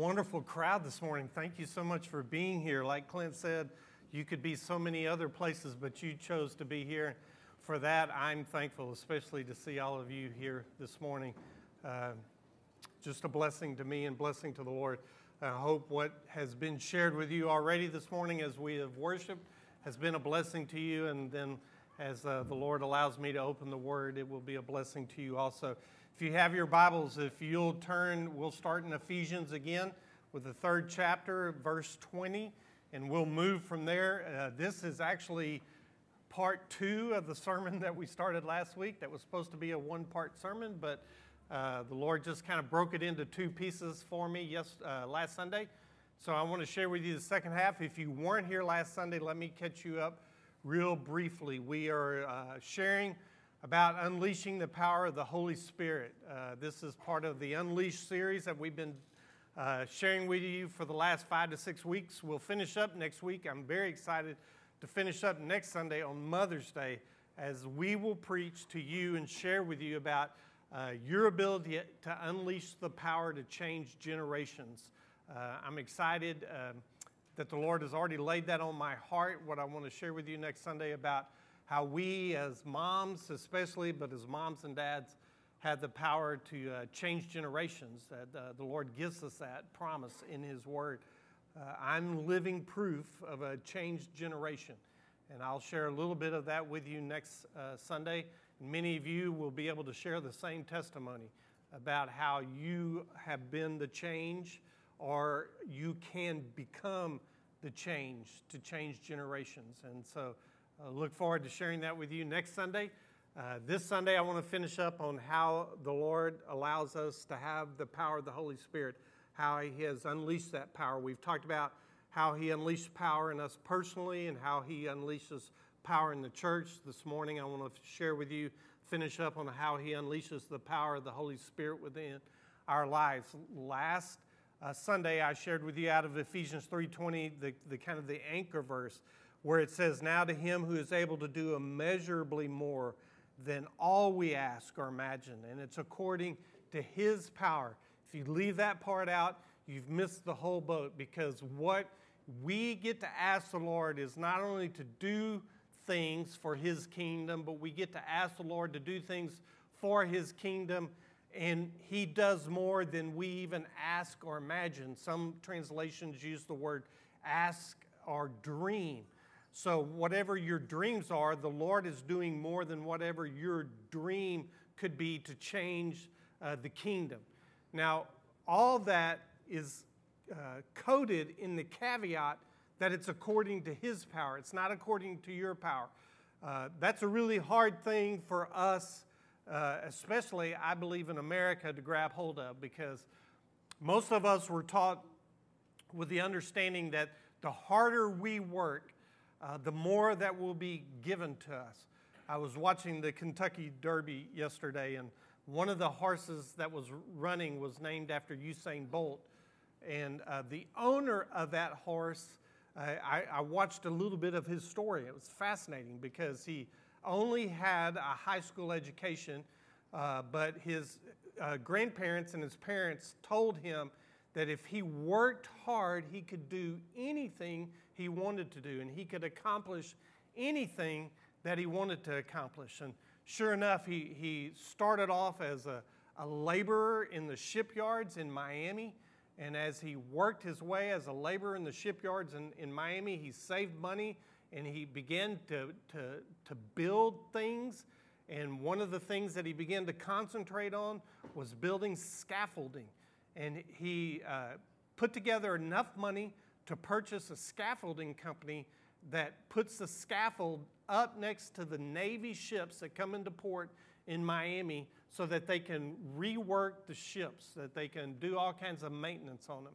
wonderful crowd this morning. Thank you so much for being here. Like Clint said, you could be so many other places, but you chose to be here. For that, I'm thankful, especially to see all of you here this morning. Uh, just a blessing to me and blessing to the Lord. I hope what has been shared with you already this morning as we have worshiped has been a blessing to you. And then as uh, the Lord allows me to open the word, it will be a blessing to you also. If you have your Bibles, if you'll turn, we'll start in Ephesians again with the third chapter, verse 20, and we'll move from there. Uh, this is actually part two of the sermon that we started last week. That was supposed to be a one part sermon, but uh, the Lord just kind of broke it into two pieces for me yes, uh, last Sunday. So I want to share with you the second half. If you weren't here last Sunday, let me catch you up real briefly. We are uh, sharing about unleashing the power of the Holy Spirit. Uh, this is part of the Unleashed series that we've been uh, sharing with you for the last five to six weeks. We'll finish up next week. I'm very excited to finish up next Sunday on Mother's Day as we will preach to you and share with you about uh, your ability to unleash the power to change generations. Uh, I'm excited um, that the Lord has already laid that on my heart, what I want to share with you next Sunday about how we, as moms especially, but as moms and dads, have the power to uh, change generations. That uh, the Lord gives us that promise in His Word. Uh, I'm living proof of a changed generation, and I'll share a little bit of that with you next uh, Sunday. And many of you will be able to share the same testimony about how you have been the change, or you can become the change to change generations. And so. I look forward to sharing that with you next Sunday. Uh, this Sunday, I want to finish up on how the Lord allows us to have the power of the Holy Spirit, how He has unleashed that power. We've talked about how He unleashed power in us personally and how He unleashes power in the church. This morning, I want to share with you, finish up on how He unleashes the power of the Holy Spirit within our lives. Last uh, Sunday, I shared with you out of Ephesians 3:20 the, the kind of the anchor verse where it says, Now to him who is able to do immeasurably more than all we ask or imagine. And it's according to his power. If you leave that part out, you've missed the whole boat because what we get to ask the Lord is not only to do things for his kingdom, but we get to ask the Lord to do things for his kingdom. And he does more than we even ask or imagine. Some translations use the word ask or dream. So, whatever your dreams are, the Lord is doing more than whatever your dream could be to change uh, the kingdom. Now, all that is uh, coded in the caveat that it's according to His power, it's not according to your power. Uh, that's a really hard thing for us, uh, especially, I believe, in America, to grab hold of because most of us were taught with the understanding that the harder we work, uh, the more that will be given to us. I was watching the Kentucky Derby yesterday, and one of the horses that was running was named after Usain Bolt. And uh, the owner of that horse, uh, I, I, watched a little bit of his story. It was fascinating because he only had a high school education, uh, but his uh, grandparents and his parents told him that if he worked hard, he could do anything he wanted to do and he could accomplish anything that he wanted to accomplish. And sure enough, he, he started off as a, a laborer in the shipyards in Miami. And as he worked his way as a laborer in the shipyards in, in Miami, he saved money and he began to, to, to build things. And one of the things that he began to concentrate on was building scaffolding and he uh, put together enough money to purchase a scaffolding company that puts the scaffold up next to the Navy ships that come into port in Miami so that they can rework the ships, that they can do all kinds of maintenance on them.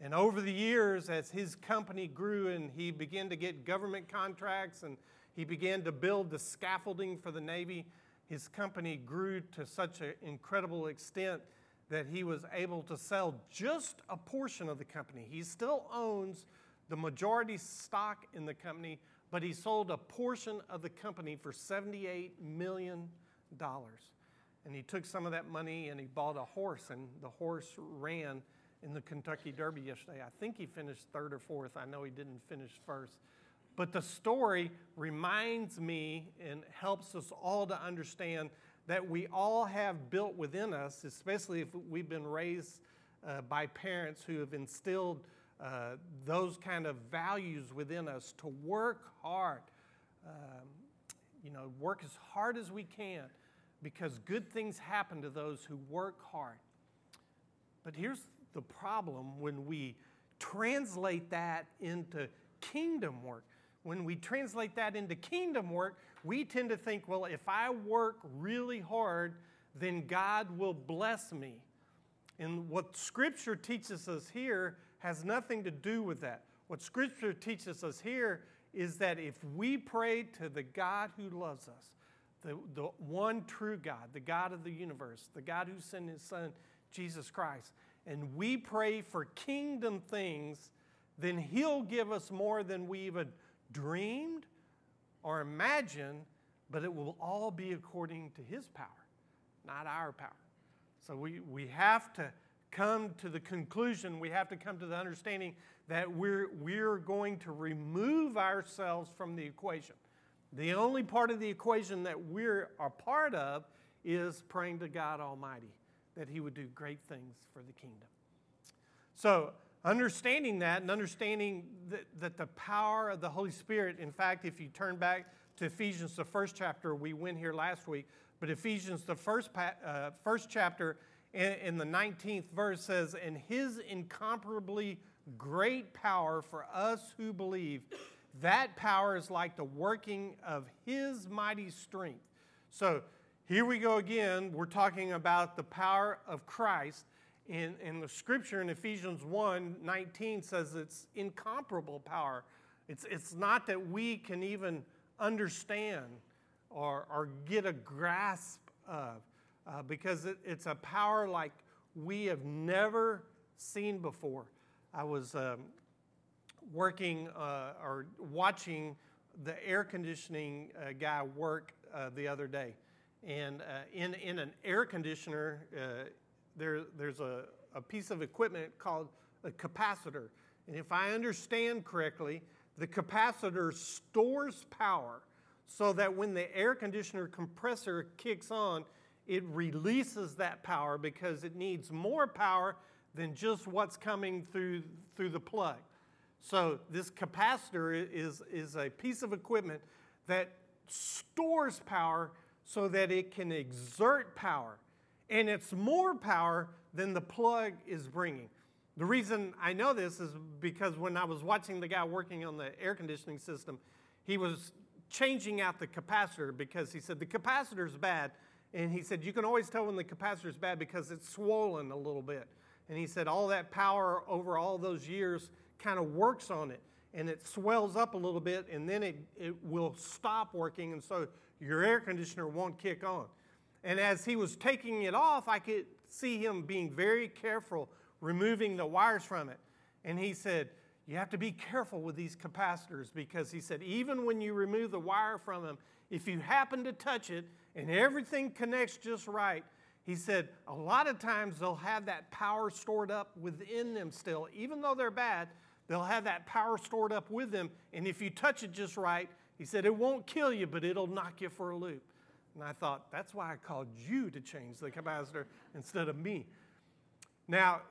And over the years, as his company grew and he began to get government contracts and he began to build the scaffolding for the Navy, his company grew to such an incredible extent that he was able to sell just a portion of the company. He still owns the majority stock in the company, but he sold a portion of the company for $78 million. And he took some of that money and he bought a horse, and the horse ran in the Kentucky Derby yesterday. I think he finished third or fourth. I know he didn't finish first. But the story reminds me and helps us all to understand that we all have built within us, especially if we've been raised uh, by parents who have instilled uh, those kind of values within us to work hard. Um, you know, work as hard as we can because good things happen to those who work hard. But here's the problem when we translate that into kingdom work. When we translate that into kingdom work, we tend to think, well, if I work really hard, then God will bless me. And what Scripture teaches us here has nothing to do with that. What Scripture teaches us here is that if we pray to the God who loves us, the, the one true God, the God of the universe, the God who sent his Son, Jesus Christ, and we pray for kingdom things, then He'll give us more than we even dreamed or imagine, but it will all be according to His power, not our power. So we, we have to come to the conclusion, we have to come to the understanding that we're, we're going to remove ourselves from the equation. The only part of the equation that we're a part of is praying to God Almighty that He would do great things for the kingdom. So, understanding that and understanding that, that the power of the Holy Spirit, in fact, if you turn back to Ephesians, the first chapter, we went here last week, but Ephesians, the first, uh, first chapter, in, in the 19th verse says, And his incomparably great power for us who believe, that power is like the working of his mighty strength. So here we go again. We're talking about the power of Christ. In, in the scripture in Ephesians 1 19 says it's incomparable power. It's, it's not that we can even understand or, or get a grasp of, uh, because it, it's a power like we have never seen before. I was um, working uh, or watching the air conditioning uh, guy work uh, the other day. And uh, in, in an air conditioner, uh, there, there's a, a piece of equipment called a capacitor. And if I understand correctly, the capacitor stores power so that when the air conditioner compressor kicks on, it releases that power because it needs more power than just what's coming through, through the plug. So, this capacitor is, is a piece of equipment that stores power so that it can exert power. And it's more power than the plug is bringing. The reason I know this is because when I was watching the guy working on the air conditioning system, he was changing out the capacitor because he said the capacitor is bad. And he said, You can always tell when the capacitor is bad because it's swollen a little bit. And he said, All that power over all those years kind of works on it and it swells up a little bit and then it, it will stop working. And so your air conditioner won't kick on. And as he was taking it off, I could see him being very careful removing the wires from it. And he said, You have to be careful with these capacitors because he said, even when you remove the wire from them, if you happen to touch it and everything connects just right, he said, a lot of times they'll have that power stored up within them still. Even though they're bad, they'll have that power stored up with them. And if you touch it just right, he said, it won't kill you, but it'll knock you for a loop. And I thought, that's why I called you to change the capacitor instead of me. Now,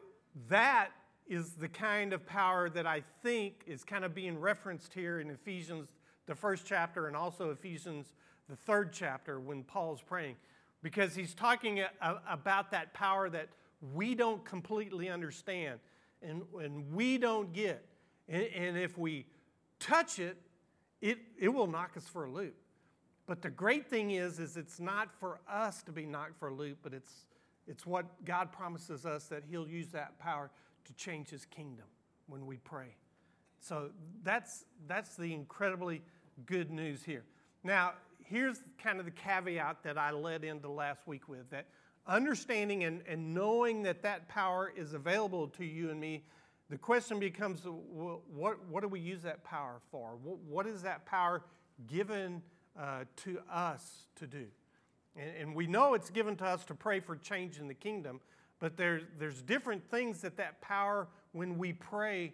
that is the kind of power that I think is kind of being referenced here in Ephesians, the first chapter, and also Ephesians, the third chapter, when Paul's praying because he's talking about that power that we don't completely understand and, and we don't get. And, and if we touch it, it, it will knock us for a loop. But the great thing is, is it's not for us to be knocked for a loop, but it's, it's what God promises us that He'll use that power to change His kingdom when we pray. So that's, that's the incredibly good news here. Now, here's kind of the caveat that I led into last week with that understanding and, and knowing that that power is available to you and me, the question becomes what, what do we use that power for? What, what is that power given uh, to us to do? And, and we know it's given to us to pray for change in the kingdom, but there, there's different things that that power, when we pray,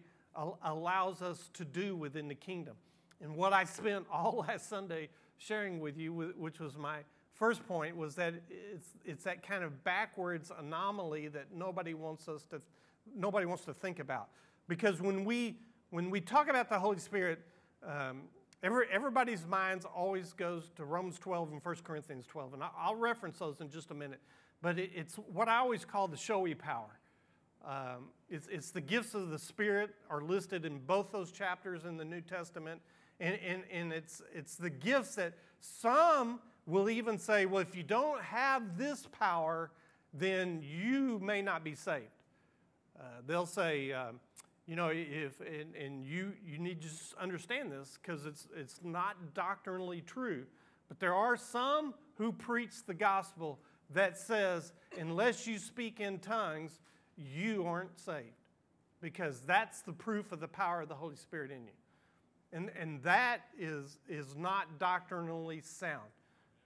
allows us to do within the kingdom. And what I spent all last Sunday sharing with you, which was my first point, was that it's, it's that kind of backwards anomaly that nobody wants us to, nobody wants to think about. Because when we, when we talk about the Holy Spirit, um, every, everybody's minds always goes to Romans 12 and 1 Corinthians 12. And I'll reference those in just a minute. But it, it's what I always call the showy power. Um, it's, it's the gifts of the Spirit are listed in both those chapters in the New Testament. And, and, and it's, it's the gifts that some will even say, well, if you don't have this power, then you may not be saved. Uh, they'll say, um, you know, if, and, and you, you need to just understand this because it's, it's not doctrinally true. But there are some who preach the gospel that says, unless you speak in tongues, you aren't saved. Because that's the proof of the power of the Holy Spirit in you. And, and that is, is not doctrinally sound.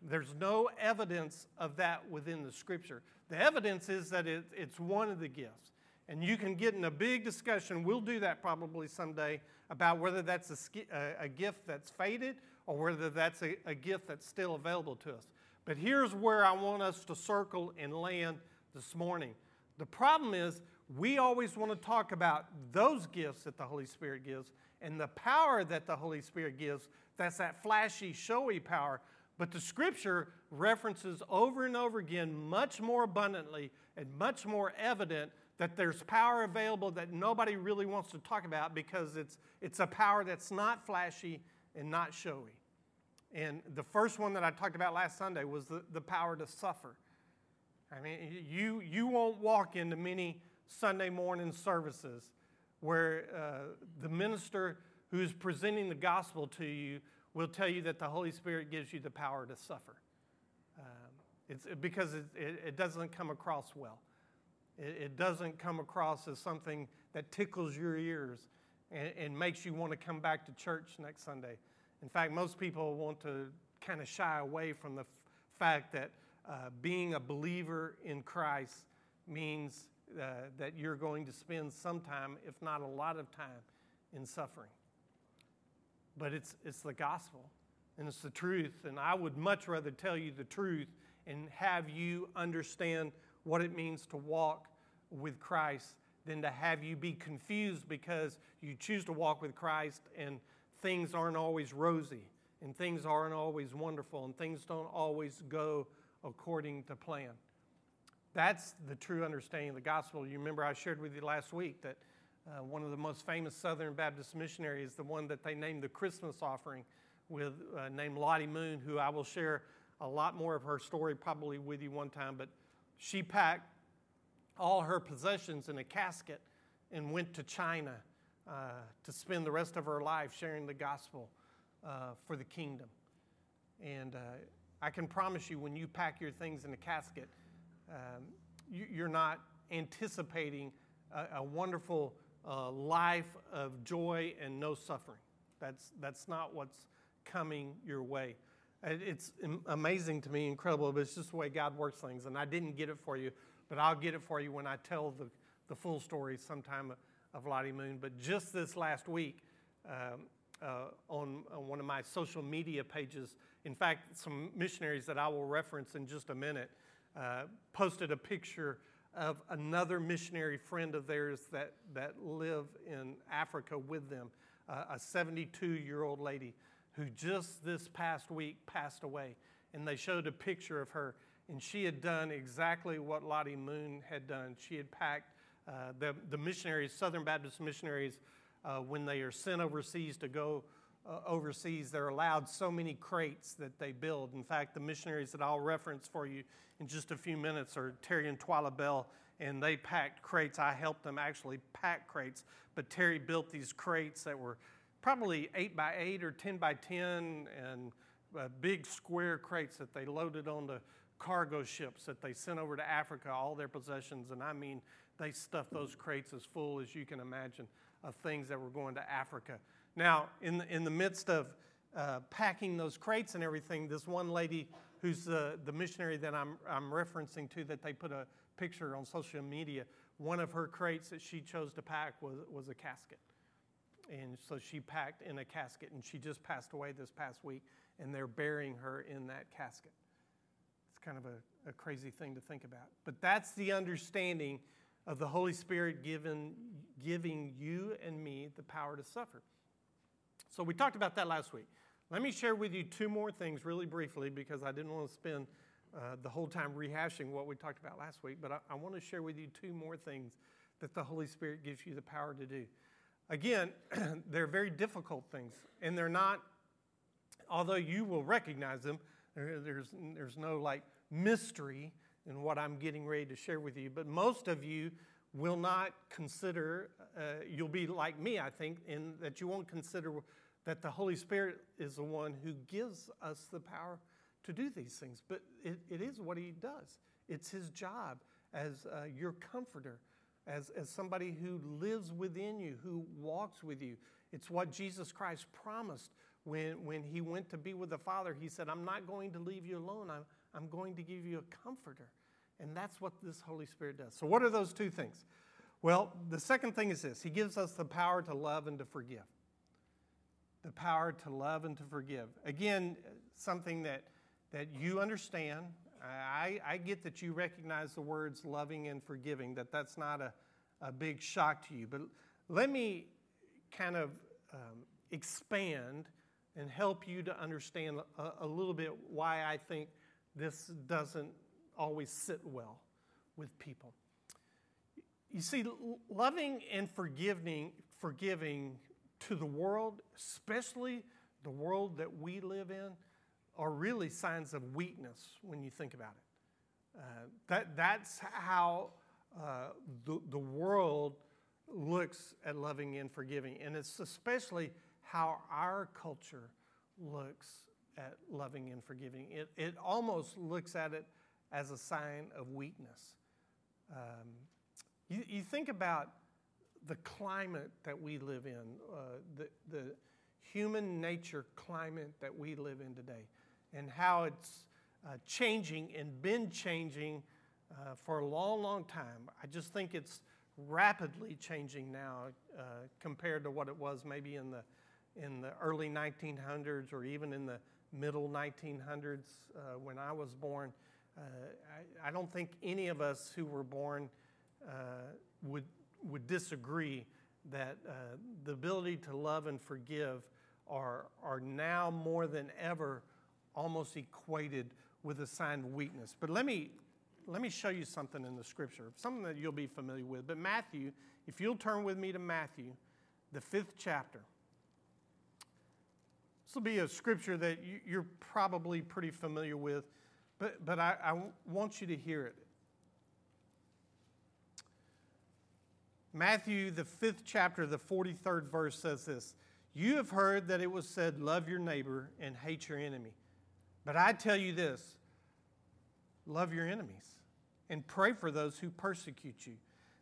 There's no evidence of that within the scripture. The evidence is that it, it's one of the gifts. And you can get in a big discussion, we'll do that probably someday, about whether that's a, a gift that's faded or whether that's a, a gift that's still available to us. But here's where I want us to circle and land this morning. The problem is, we always want to talk about those gifts that the Holy Spirit gives and the power that the Holy Spirit gives. That's that flashy, showy power. But the scripture references over and over again, much more abundantly and much more evident, that there's power available that nobody really wants to talk about because it's, it's a power that's not flashy and not showy. And the first one that I talked about last Sunday was the, the power to suffer. I mean, you, you won't walk into many Sunday morning services where uh, the minister who's presenting the gospel to you will tell you that the Holy Spirit gives you the power to suffer. Um, it's because it, it, it, doesn't come across well. It, doesn't come across as something that tickles your ears and, and makes you want to come back to church next Sunday. In fact, most people want to kind of shy away from the f- fact that uh, being a believer in Christ means uh, that you're going to spend some time, if not a lot of time, in suffering. But it's, it's the gospel and it's the truth. And I would much rather tell you the truth and have you understand what it means to walk with Christ than to have you be confused because you choose to walk with Christ and things aren't always rosy and things aren't always wonderful and things don't always go according to plan. That's the true understanding of the gospel. You remember I shared with you last week that uh, one of the most famous Southern Baptist missionaries, the one that they named the Christmas offering, with uh, named Lottie Moon, who I will share a lot more of her story probably with you one time. But she packed all her possessions in a casket and went to China uh, to spend the rest of her life sharing the gospel uh, for the kingdom. And uh, I can promise you, when you pack your things in a casket, um, you, are not anticipating a, a wonderful uh, life of joy and no suffering. That's, that's not what's coming your way. It's amazing to me, incredible, but it's just the way God works things. And I didn't get it for you, but I'll get it for you when I tell the, the full story sometime of Lottie Moon. But just this last week, um, uh, on, on, one of my social media pages, in fact, some missionaries that I will reference in just a minute uh, posted a picture of another missionary friend of theirs that, that live in Africa with them, uh, a 72 year old lady who just this past week passed away. And they showed a picture of her, and she had done exactly what Lottie Moon had done. She had packed uh, the, the missionaries, Southern Baptist missionaries, uh, when they are sent overseas to go uh, overseas, they're allowed so many crates that they build. In fact, the missionaries that I'll reference for you in just a few minutes are Terry and Twila Bell, and they packed crates. I helped them actually pack crates, but Terry built these crates that were probably 8 by 8 or 10 by 10 and uh, big square crates that they loaded onto cargo ships that they sent over to Africa, all their possessions. And I mean, they stuffed those crates as full as you can imagine of things that were going to Africa. Now, in the, in the midst of uh, packing those crates and everything, this one lady who's the, the missionary that I'm, I'm referencing to that they put a picture on social media. One of her crates that she chose to pack was, was a casket. And so she packed in a casket, and she just passed away this past week, and they're burying her in that casket. It's kind of a, a crazy thing to think about. But that's the understanding of the Holy Spirit given, giving you and me the power to suffer. So we talked about that last week. Let me share with you two more things really briefly because I didn't want to spend uh, the whole time rehashing what we talked about last week, but I, I want to share with you two more things that the Holy Spirit gives you the power to do. Again, they're very difficult things, and they're not, although you will recognize them, there, there's, there's no like mystery in what I'm getting ready to share with you, but most of you will not consider, uh, you'll be like me, I think, in that you won't consider that the Holy Spirit is the one who gives us the power to do these things. But it, it is what He does, it's His job as uh, your comforter, as, as somebody who lives within you, who walks with you. It's what Jesus Christ promised when, when He went to be with the Father. He said, I'm not going to leave you alone, I'm, I'm going to give you a comforter. And that's what this Holy Spirit does. So, what are those two things? Well, the second thing is this He gives us the power to love and to forgive. The power to love and to forgive. Again, something that, that you understand. I, I get that you recognize the words loving and forgiving, that that's not a, a big shock to you. But let me kind of um, expand and help you to understand a, a little bit why I think this doesn't always sit well with people. You see, loving and forgiving, forgiving to the world, especially the world that we live in, are really signs of weakness when you think about it. Uh, that, that's how uh, the, the world looks at loving and forgiving. And it's especially how our culture looks at loving and forgiving. It, it almost looks at it as a sign of weakness. Um, you, you, think about the climate that we live in, uh, the, the human nature climate that we live in today, and how it's uh, changing and been changing uh, for a long, long time. I just think it's rapidly changing now uh, compared to what it was maybe in the in the early 1900s or even in the middle 1900s uh, when I was born. Uh, I, I, don't think any of us who were born uh, would, would disagree that uh, the ability to love and forgive are, are now more than ever almost equated with a sign of weakness. But let me, let me show you something in the scripture, something that you'll be familiar with. But Matthew, if you'll turn with me to Matthew, the fifth chapter. This will be a scripture that you're probably pretty familiar with. But, but I, I want you to hear it. Matthew, the fifth chapter, the 43rd verse says this You have heard that it was said, Love your neighbor and hate your enemy. But I tell you this love your enemies and pray for those who persecute you,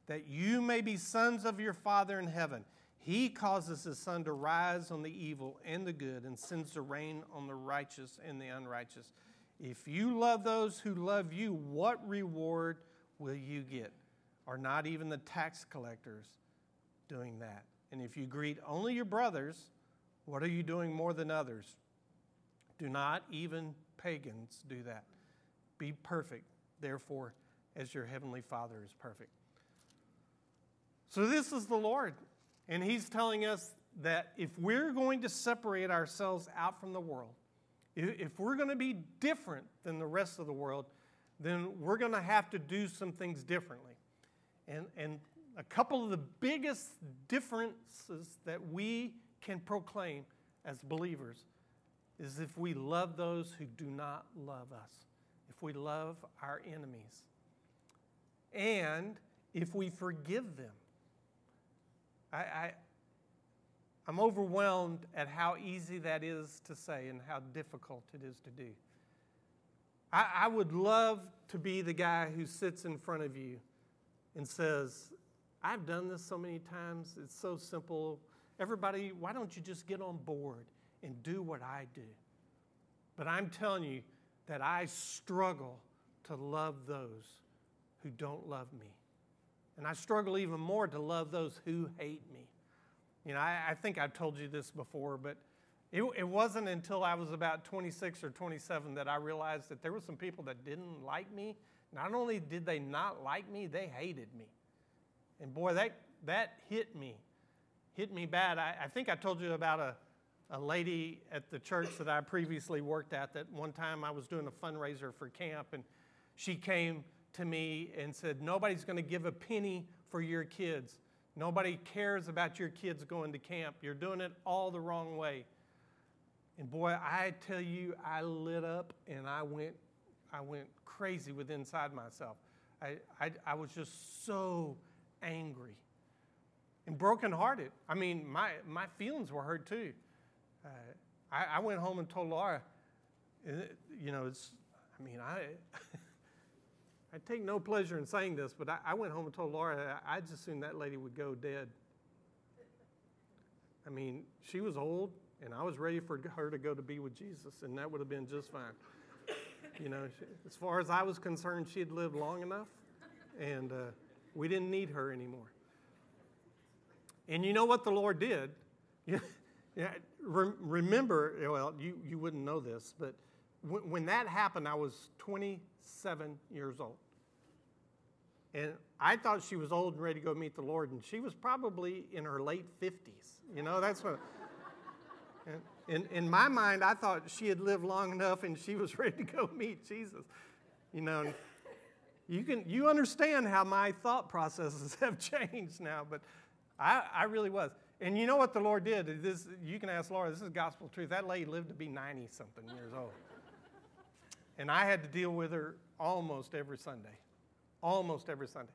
that you may be sons of your Father in heaven. He causes his sun to rise on the evil and the good and sends the rain on the righteous and the unrighteous. If you love those who love you, what reward will you get? Are not even the tax collectors doing that? And if you greet only your brothers, what are you doing more than others? Do not even pagans do that. Be perfect, therefore, as your heavenly Father is perfect. So, this is the Lord, and He's telling us that if we're going to separate ourselves out from the world, if we're going to be different than the rest of the world, then we're going to have to do some things differently. And, and a couple of the biggest differences that we can proclaim as believers is if we love those who do not love us, if we love our enemies, and if we forgive them. I, I, I'm overwhelmed at how easy that is to say and how difficult it is to do. I, I, would love to be the guy who sits in front of you and says, I've done this so many times, it's so simple. Everybody, why don't you just get on board and do what I do? But I'm telling you that I struggle to love those who don't love me. And I struggle even more to love those who hate me. You know, I, I think I've told you this before, but it, it wasn't until I was about 26 or 27 that I realized that there were some people that didn't like me. Not only did they not like me, they hated me. And boy, that, that hit me, hit me bad. I, I think I told you about a, a lady at the church that I previously worked at that one time I was doing a fundraiser for camp, and she came to me and said, Nobody's going to give a penny for your kids. Nobody cares about your kids going to camp. You're doing it all the wrong way. And boy, I tell you, I lit up and I went, I went crazy with inside myself. I, I, I was just so angry and brokenhearted. I mean, my, my feelings were hurt too. Uh, I, I, went home and told Laura, you know, it's, I mean, I, I take no pleasure in saying this, but I, I went home and told Laura I, just assumed that lady would go dead. I mean, she was old, and I was ready for her to go to be with Jesus, and that would have been just fine. You know, she, as far as I was concerned, she had lived long enough, and uh, we didn't need her anymore. And you know what the Lord did? Yeah, re- remember, well, you, you wouldn't know this, but when, when that happened, I was 27 years old. And I thought she was old and ready to go meet the Lord, and she was probably in her late 50s. You know, that's what. In, in my mind, I thought she had lived long enough and she was ready to go meet Jesus. You know, you, can, you understand how my thought processes have changed now, but I, I really was. And you know what the Lord did? This, you can ask Laura, this is gospel truth. That lady lived to be 90 something years old. And I had to deal with her almost every Sunday. Almost every Sunday.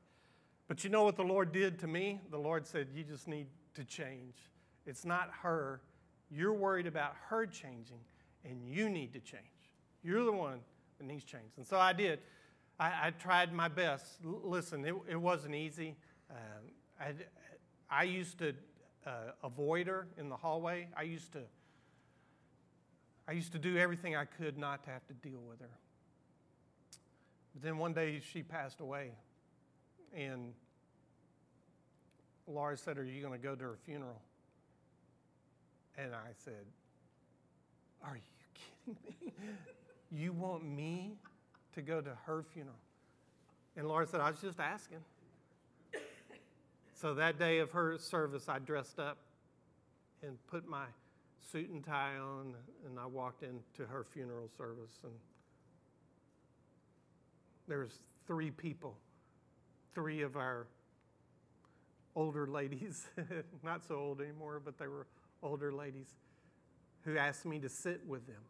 But you know what the Lord did to me? The Lord said, You just need to change. It's not her. You're worried about her changing, and you need to change. You're the one that needs change. And so I did. I, I tried my best. L- listen, it, it, wasn't easy. Um, I, I used to uh, avoid her in the hallway. I used to I used to do everything I could not to have to deal with her. But then one day she passed away, and Laura said, Are you going to go to her funeral? And I said, Are you kidding me? You want me to go to her funeral? And Laura said, I was just asking. So that day of her service, I dressed up and put my suit and tie on, and I walked into her funeral service. And there was three people, three of our older ladies, not so old anymore, but they were older ladies, who asked me to sit with them.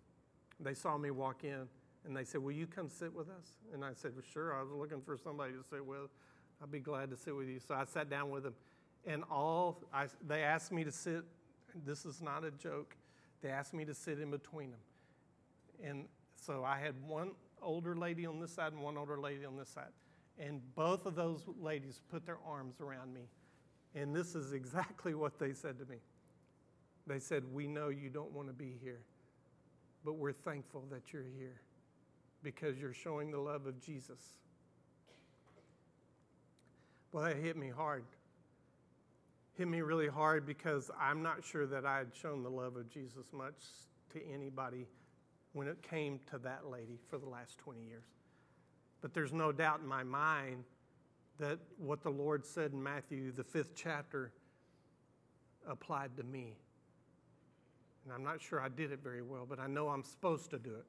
They saw me walk in, and they said, "Will you come sit with us?" And I said, well, "Sure." I was looking for somebody to sit with. I'd be glad to sit with you. So I sat down with them, and all I, they asked me to sit. This is not a joke. They asked me to sit in between them, and so I had one older lady on this side and one older lady on this side, and both of those ladies put their arms around me, and this is exactly what they said to me. They said, "We know you don't want to be here, but we're thankful that you're here." Because you're showing the love of Jesus well, that hit me hard. Hit me really hard because I'm not sure that I had shown the love of Jesus much to anybody when it came to that lady for the last 20 years. But there's no doubt in my mind that what the Lord said in Matthew, the fifth chapter, applied to me. And I'm not sure I did it very well, but I know I'm supposed to do it.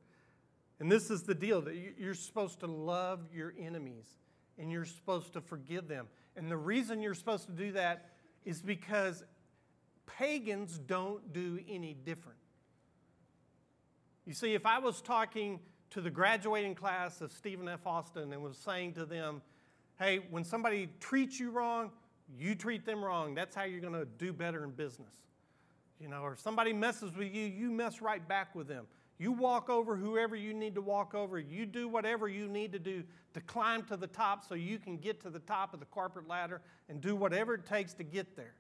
And this is the deal that you're supposed to love your enemies and you're supposed to forgive them. And the reason you're supposed to do that is because pagans don't do any different. You see, if I was talking to the graduating class of Stephen F. Austin and was saying to them, hey, when somebody treats you wrong, you treat them wrong. That's how you're going to do better in business. You know, or somebody messes with you, you mess right back with them. You walk over whoever you need to walk over. You do whatever you need to do to climb to the top so you can get to the top of the corporate ladder and do whatever it takes to get there.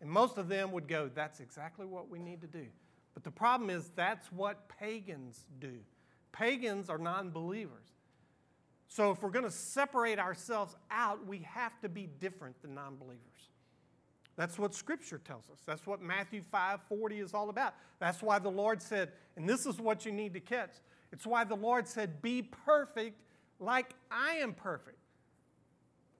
And most of them would go, That's exactly what we need to do. But the problem is, that's what pagans do. Pagans are non believers. So if we're going to separate ourselves out, we have to be different than non believers. That's what Scripture tells us. That's what Matthew 5 40 is all about. That's why the Lord said, and this is what you need to catch. It's why the Lord said, Be perfect like I am perfect.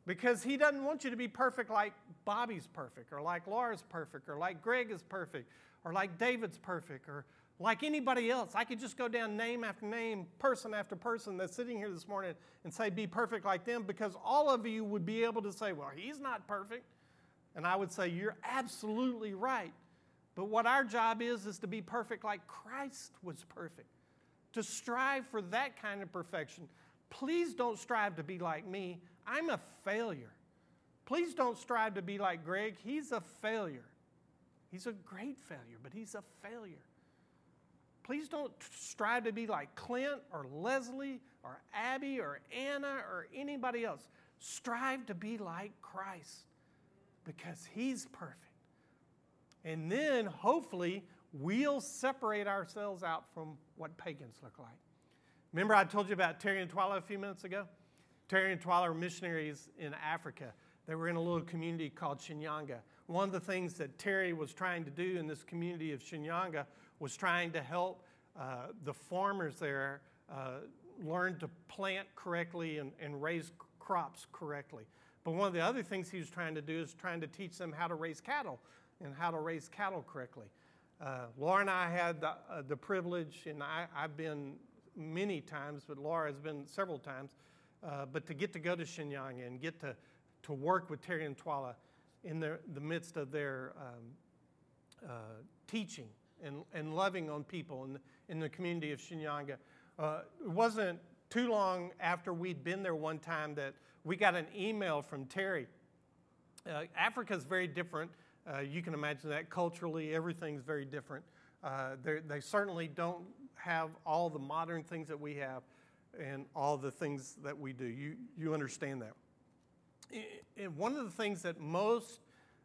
Because He doesn't want you to be perfect like Bobby's perfect, or like Laura's perfect, or like Greg is perfect, or like David's perfect, or like anybody else. I could just go down name after name, person after person that's sitting here this morning and say, Be perfect like them, because all of you would be able to say, Well, He's not perfect. And I would say, You're absolutely right. But what our job is, is to be perfect like Christ was perfect, to strive for that kind of perfection. Please don't strive to be like me. I'm a failure. Please don't strive to be like Greg. He's a failure. He's a great failure, but he's a failure. Please don't strive to be like Clint or Leslie or Abby or Anna or anybody else. Strive to be like Christ because He's perfect. And then hopefully we'll separate ourselves out from what pagans look like. Remember, I told you about Terry and Twyla a few minutes ago? Terry and Twyla are missionaries in Africa. They were in a little community called Shinyanga. One of the things that Terry was trying to do in this community of Shinyanga was trying to help uh, the farmers there uh, learn to plant correctly and, and raise crops correctly. But one of the other things he was trying to do is trying to teach them how to raise cattle and how to raise cattle correctly. Uh, Laura and I had the, uh, the privilege, and I, have been many times, but Laura has been several times, uh, but to get to go to Shinyanga and get to, to work with Terry and Twyla in the, the midst of their um, uh, teaching and, and loving on people in, in the community of Shinyanga. Uh, it wasn't too long after we'd been there one time that we got an email from Terry. Uh, Africa is very different. Uh, you can imagine that culturally, everything's very different. Uh, they certainly don't have all the modern things that we have and all the things that we do. You, you understand that. And one of the things that most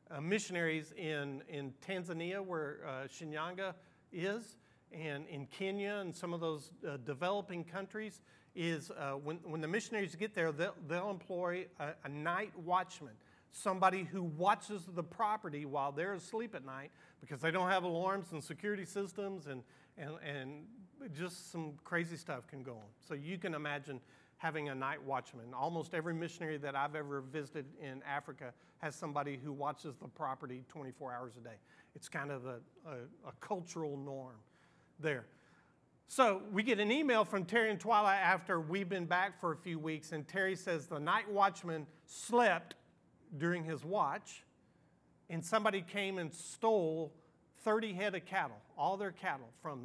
uh, missionaries in, in Tanzania, where uh, Shinyanga is, and in Kenya and some of those uh, developing countries, is uh, when, when the missionaries get there, they'll, they'll employ a, a, night watchman, somebody who watches the property while they're asleep at night because they don't have alarms and security systems, and, and, and just some crazy stuff can go on. So you can imagine having a night watchman. Almost every missionary that I've ever visited in Africa has somebody who watches the property 24 hours a day. It's kind of a, a, a cultural norm there. So we get an email from Terry and Twyla after we've been back for a few weeks, and Terry says the night watchman slept during his watch, and somebody came and stole 30 head of cattle, all their cattle from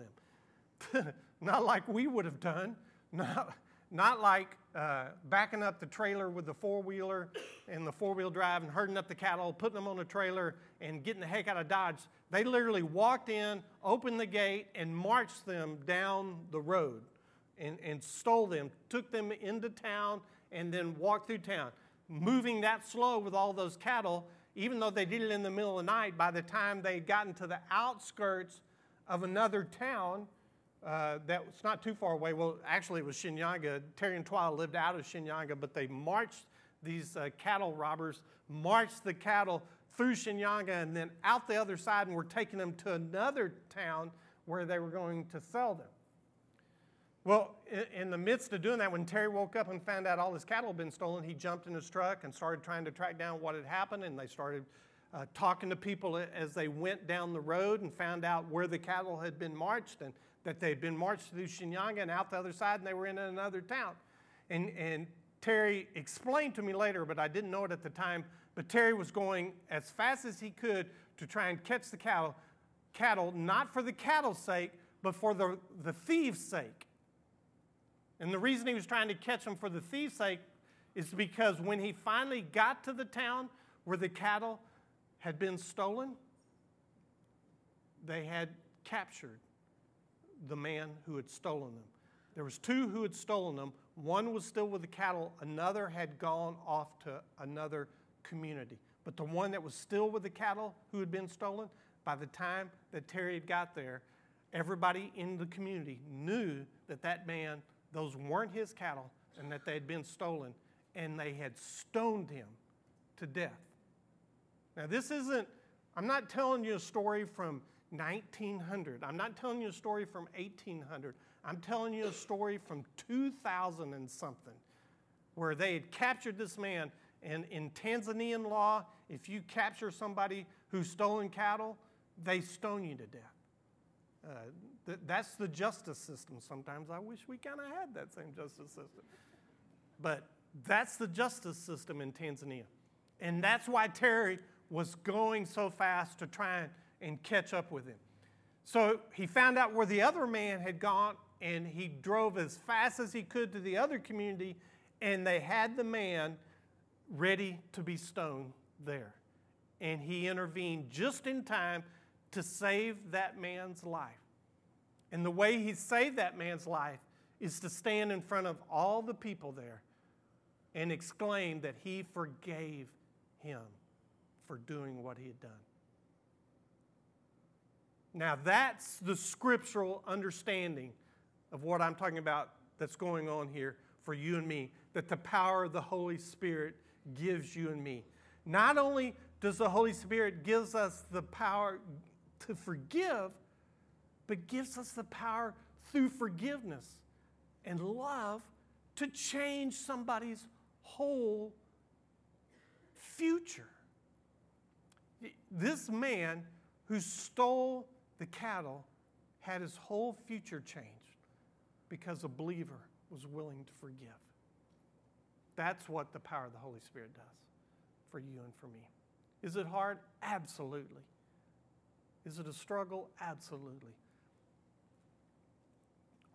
them. Not like we would have done. Not, not like uh, backing up the trailer with the four wheeler and the four wheel drive and herding up the cattle, putting them on a trailer, and getting the heck out of Dodge. They literally walked in, opened the gate, and marched them down the road and, and stole them, took them into town, and then walked through town. Moving that slow with all those cattle, even though they did it in the middle of the night, by the time they got into the outskirts of another town, uh, that was not too far away. Well, actually, it was Shinyanga. Terry and Twyla lived out of Shinyanga, but they marched these uh, cattle robbers, marched the cattle through Shinyanga and then out the other side, and were taking them to another town where they were going to sell them. Well, in, the midst of doing that, when Terry woke up and found out all his cattle had been stolen, he jumped in his truck and started trying to track down what had happened, and they started uh, talking to people as they went down the road and found out where the cattle had been marched and that they'd been marched through Shinyanga and out the other side, and they were in another town. And, and Terry explained to me later, but I didn't know it at the time. But Terry was going as fast as he could to try and catch the cattle, cattle not for the cattle's sake, but for the, the thieves' sake. And the reason he was trying to catch them for the thieves' sake is because when he finally got to the town where the cattle had been stolen, they had captured the man who had stolen them. There was two who had stolen them. One was still with the cattle, another had gone off to another community. But the one that was still with the cattle who had been stolen, by the time that Terry had got there, everybody in the community knew that that man, those weren't his cattle, and that they had been stolen, and they had stoned him to death. Now, this isn't, I'm not telling you a story from 1900. I'm not telling you a story from 1800. I'm telling you a story from 2000 and something, where they had captured this man. And in Tanzanian law, if you capture somebody who's stolen cattle, they stone you to death. Uh, th- that's the justice system. Sometimes I wish we kind of had that same justice system. But that's the justice system in Tanzania. And that's why Terry was going so fast to try and, and catch up with him. So he found out where the other man had gone and he drove as fast as he could to the other community and they had the man ready to be stoned there. And he intervened just in time to save that man's life. And the way he saved that man's life is to stand in front of all the people there and exclaim that he forgave him for doing what he had done. Now, that's the scriptural understanding of what I'm talking about that's going on here for you and me, that the power of the Holy Spirit gives you and me. Not only does the Holy Spirit gives us the power to forgive, but gives us the power through forgiveness and love to change somebody's whole future. This man who stole the cattle had his whole future changed because a believer was willing to forgive. That's what the power of the Holy Spirit does for you and for me. Is it hard? Absolutely. Is it a struggle? Absolutely.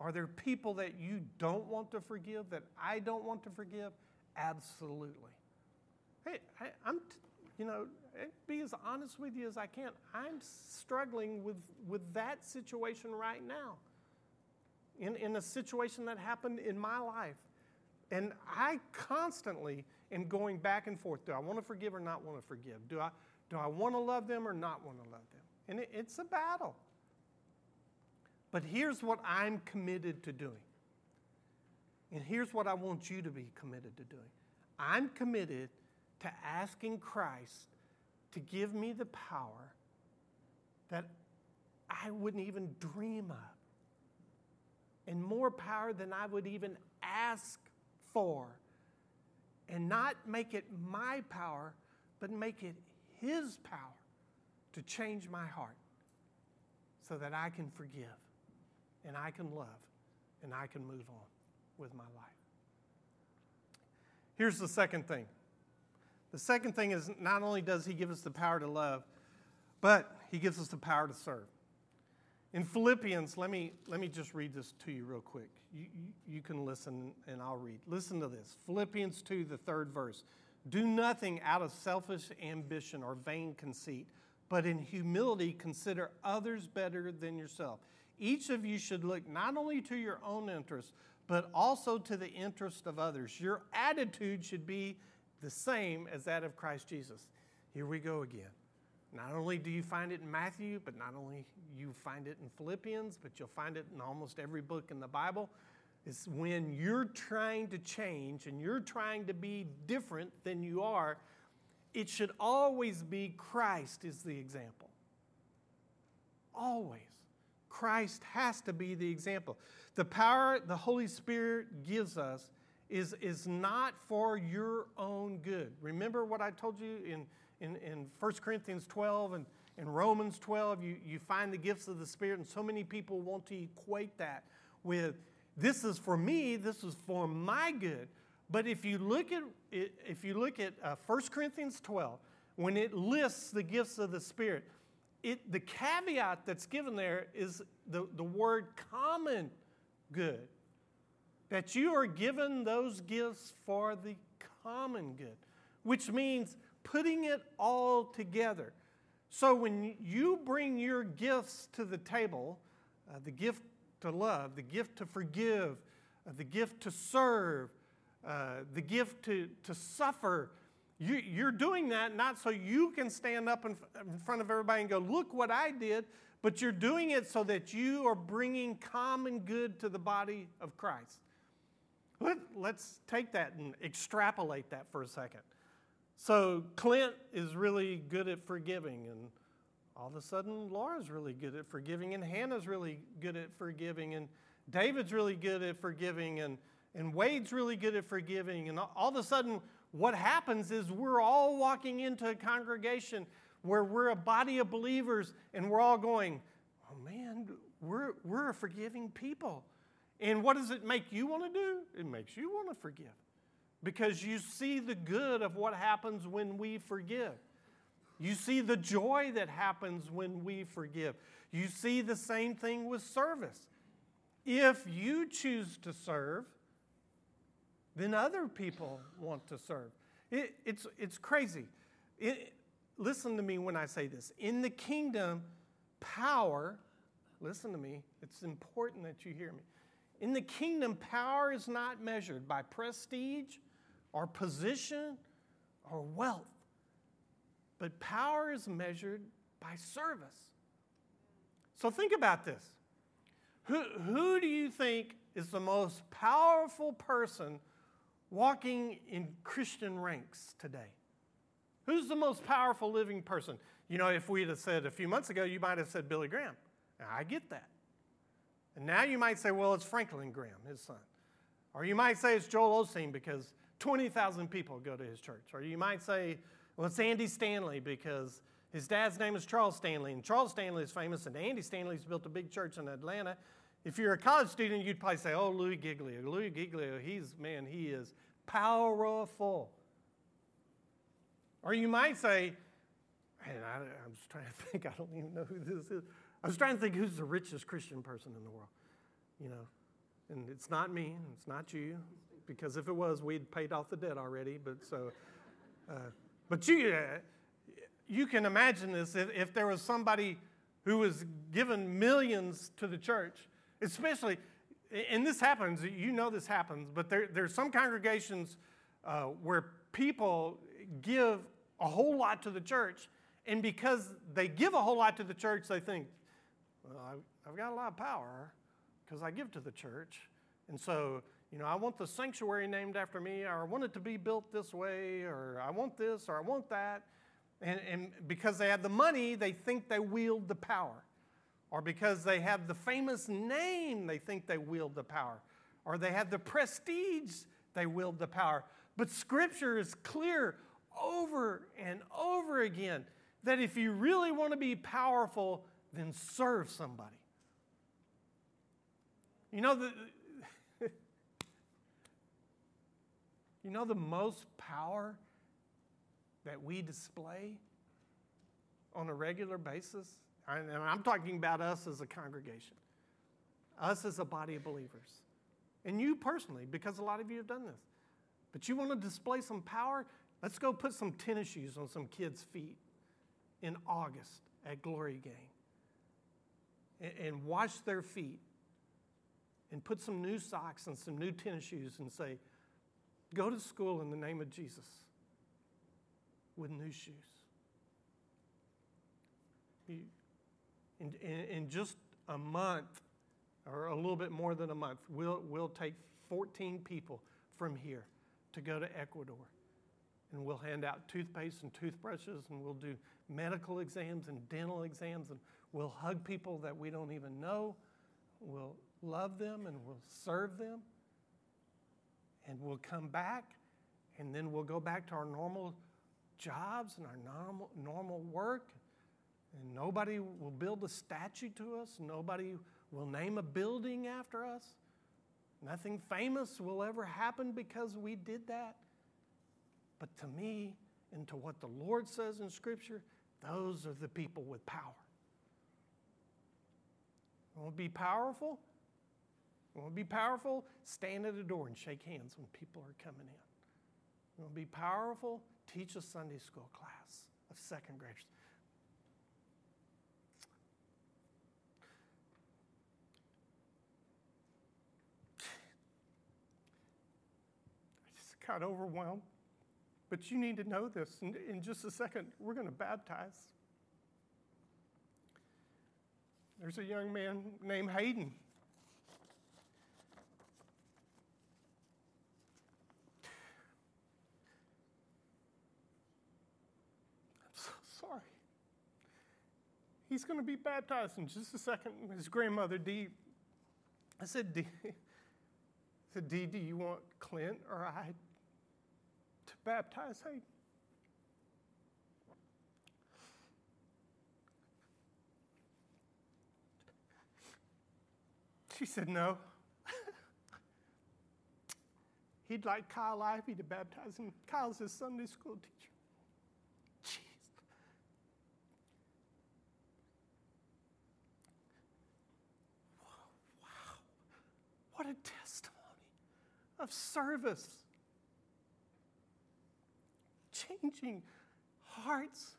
Are there people that you don't want to forgive, that I don't want to forgive? Absolutely. Hey, I, am you know, eh, be as honest with you as I can. I'm struggling with, with that situation right now, in, in a situation that happened in my life. And I constantly am going back and forth. Do I want to forgive or not want to forgive? Do I, do I want to love them or not want to love them? And it, it's a battle. But here's what I'm committed to doing. And here's what I want you to be committed to doing. I'm committed to asking Christ to give me the power that I wouldn't even dream of, and more power than I would even ask for, and not make it my power, but make it His power to change my heart so that I can forgive and I can love and I can move on with my life. Here's the second thing. The second thing is not only does he give us the power to love, but he gives us the power to serve. In Philippians, let me, let me just read this to you real quick. You, you, you can listen and I'll read. Listen to this Philippians 2, the third verse. Do nothing out of selfish ambition or vain conceit, but in humility consider others better than yourself. Each of you should look not only to your own interests, but also to the interest of others. Your attitude should be the same as that of Christ Jesus. Here we go again. Not only do you find it in Matthew, but not only you find it in Philippians, but you'll find it in almost every book in the Bible. Is when you're trying to change and you're trying to be different than you are, it should always be Christ is the example. Always. Christ has to be the example. The power the Holy Spirit gives us is, is not for your own good. Remember what I told you in, in, in 1 Corinthians 12 and in Romans 12? You, you find the gifts of the Spirit, and so many people want to equate that with this is for me, this is for my good. But if you look at, if you look at uh, 1 Corinthians 12, when it lists the gifts of the Spirit, it, the caveat that's given there is the, the word common good. That you are given those gifts for the common good, which means putting it all together. So when you bring your gifts to the table, uh, the gift to love, the gift to forgive, uh, the gift to serve, uh, the gift to, to suffer, you, you're doing that not so you can stand up in, in front of everybody and go, Look what I did, but you're doing it so that you are bringing common good to the body of Christ. Let, let's take that and extrapolate that for a second. So, Clint is really good at forgiving, and all of a sudden, Laura's really good at forgiving, and Hannah's really good at forgiving, and David's really good at forgiving, and, and Wade's really good at forgiving. And all of a sudden, what happens is we're all walking into a congregation where we're a body of believers, and we're all going, Oh man, we're, we're a forgiving people. And what does it make you want to do? It makes you want to forgive because you see the good of what happens when we forgive. You see the joy that happens when we forgive. You see the same thing with service. If you choose to serve, then other people want to serve. It, it's, it's crazy. It, listen to me when I say this. In the kingdom, power, listen to me, it's important that you hear me. In the kingdom, power is not measured by prestige or position or wealth, but power is measured by service. So think about this. Who, who do you think is the most powerful person walking in Christian ranks today? Who's the most powerful living person? You know, if we'd have said a few months ago, you might have said Billy Graham. Now, I get that. And now you might say, well, it's Franklin Graham, his son. Or you might say it's Joel Osteen because 20,000 people go to his church. Or you might say, well, it's Andy Stanley because his dad's name is Charles Stanley, and Charles Stanley is famous, and Andy Stanley's built a big church in Atlanta. If you're a college student, you'd probably say, oh, Louie Giglio. Louie Giglio, he's, man, he is powerful. Or you might say, man, I, I'm just trying to think, I don't even know who this is. I was trying to think who's the richest Christian person in the world, you know. And it's not me, it's not you, because if it was, we'd paid off the debt already. But so, uh, but you, uh, you can imagine this if, if there was somebody who was given millions to the church, especially, and this happens, you know this happens, but there, there's some congregations uh, where people give a whole lot to the church, and because they give a whole lot to the church, they think, well, I've got a lot of power because I give to the church. And so, you know, I want the sanctuary named after me, or I want it to be built this way, or I want this, or I want that. And, and because they have the money, they think they wield the power. Or because they have the famous name, they think they wield the power. Or they have the prestige, they wield the power. But Scripture is clear over and over again that if you really want to be powerful, then serve somebody. You know the You know the most power that we display on a regular basis? And I'm talking about us as a congregation, us as a body of believers, and you personally, because a lot of you have done this. But you want to display some power? Let's go put some tennis shoes on some kids' feet in August at Glory Gang and wash their feet and put some new socks and some new tennis shoes and say, Go to school in the name of Jesus with new shoes. in, in, in, just a month, or a little bit more than a month, we'll, we'll take 14 people from here to go to Ecuador. And we'll hand out toothpaste and toothbrushes, and we'll do medical exams and dental exams, and we'll hug people that we don't even know. We'll love them and we'll serve them and we'll come back and then we'll go back to our normal jobs and our normal, normal work. And nobody will build a statue to us. Nobody will name a building after us. Nothing famous will ever happen because we did that. But to me, and to what the Lord says in Scripture, those are the people with power. Want to be powerful? You want to be powerful? Stand at the door and shake hands when people are coming in. You want to be powerful? Teach a Sunday school class of second graders. I just got overwhelmed. But you need to know this. In, in just a second, we're going to baptize. There's a young man named Hayden he's going to be baptized in just a second. His grandmother, Dee, I said, Dee, I said, Dee, do you want Clint or I to baptize Hayden? She said, no. He'd like Kyle Ivy to baptize him. Kyle's his Sunday school teacher. What a testimony of service. Changing hearts.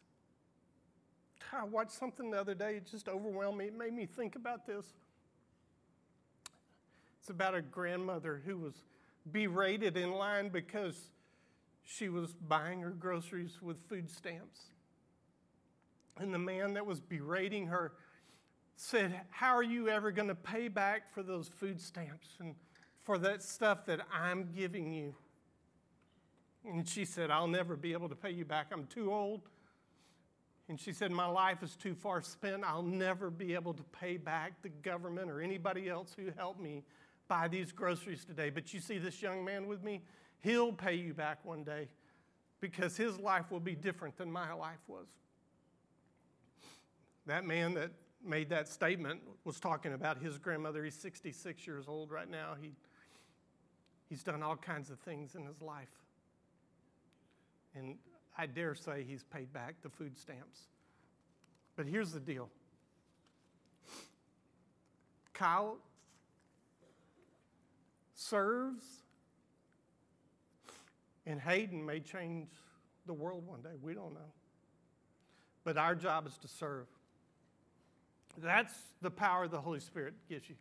I watched something the other day, it just overwhelmed me. It made me think about this. It's about a grandmother who was berated in line because she was buying her groceries with food stamps. And the man that was berating her said, How are you ever going to pay back for those food stamps and for that stuff that I'm giving you? And she said, I'll never be able to pay you back. I'm too old. And she said, My life is too far spent. I'll never be able to pay back the government or anybody else who helped me buy these groceries today. But you see this young man with me? He'll pay you back one day because his life will be different than my life was. That man that made that statement was talking about his grandmother. He's 66 years old right now. He, he's done all kinds of things in his life. And I dare say he's paid back the food stamps. But here's the deal Kyle serves, and Hayden may change the world one day. We don't know. But our job is to serve. That's the power the Holy Spirit gives you.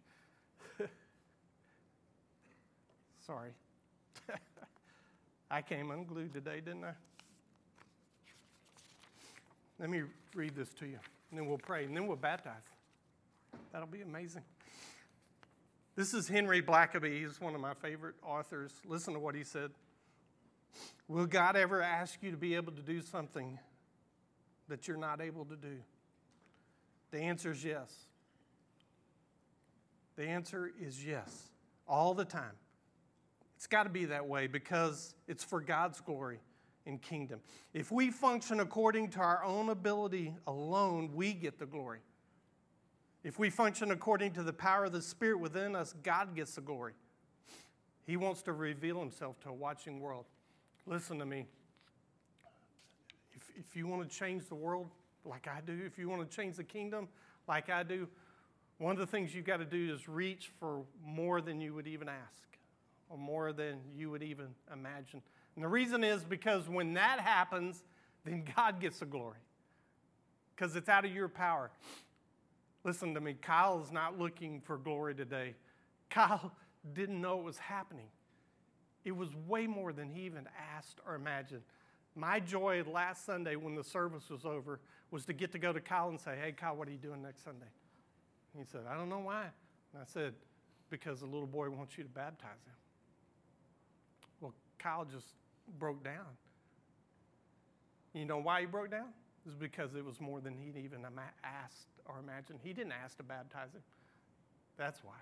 Sorry. I came unglued today, didn't I? Let me read this to you, and then we'll pray, and then we'll baptize. That'll be amazing. This is Henry Blackaby. He's one of my favorite authors. Listen to what he said. Will God ever ask you to be able to do something that you're not able to do? The answer is yes. The answer is yes, all the time. It's got to be that way because it's for God's glory and kingdom. If we function according to our own ability alone, we get the glory. If we function according to the power of the Spirit within us, God gets the glory. He wants to reveal himself to a watching world. Listen to me. If, if you want to change the world like I do, if you want to change the kingdom like I do, one of the things you've got to do is reach for more than you would even ask or more than you would even imagine. And the reason is because when that happens, then God gets the glory because it's out of your power. Listen to me, Kyle's not looking for glory today. Kyle didn't know it was happening. It was way more than he even asked or imagined. My joy last Sunday when the service was over was to get to go to Kyle and say, Hey, Kyle, what are you doing next Sunday? And he said, I don't know why. And I said, Because the little boy wants you to baptize him. Well, Kyle just broke down. You know why he broke down? It was because it was more than he'd even asked or imagined. He didn't ask to baptize him. That's why.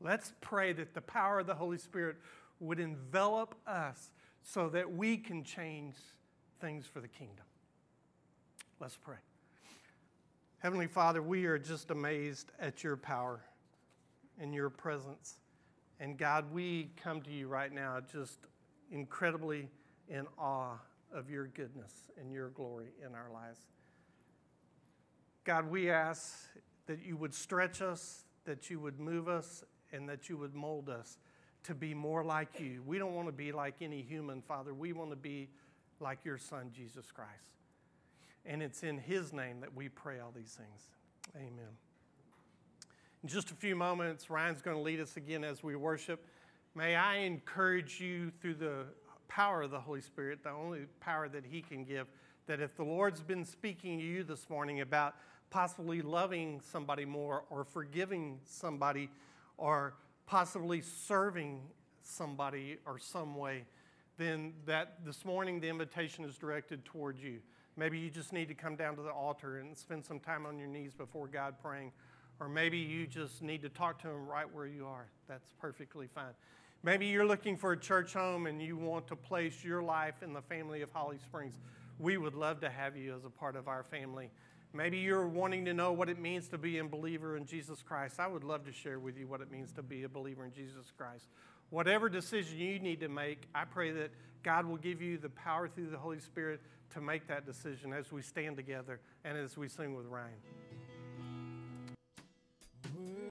Let's pray that the power of the Holy Spirit would envelop us so that we can change things for the kingdom. Let's pray. Heavenly Father, we are just amazed at your power and your presence. And God, we come to you right now just incredibly in awe of your goodness and your glory in our lives. God, we ask that you would stretch us, that you would move us, and that you would mold us to be more like you. We don't want to be like any human, Father. We want to be like your Son, Jesus Christ. And it's in his name that we pray all these things. Amen. In just a few moments, Ryan's going to lead us again as we worship. May I encourage you through the power of the Holy Spirit, the only power that he can give, that if the Lord's been speaking to you this morning about possibly loving somebody more or forgiving somebody or possibly serving somebody or some way, then that this morning the invitation is directed towards you. Maybe you just need to come down to the altar and spend some time on your knees before God praying. Or maybe you just need to talk to Him right where you are. That's perfectly fine. Maybe you're looking for a church home and you want to place your life in the family of Holly Springs. We would love to have you as a part of our family. Maybe you're wanting to know what it means to be a believer in Jesus Christ. I would love to share with you what it means to be a believer in Jesus Christ. Whatever decision you need to make, I pray that God will give you the power through the Holy Spirit to make that decision as we stand together and as we sing with Ryan.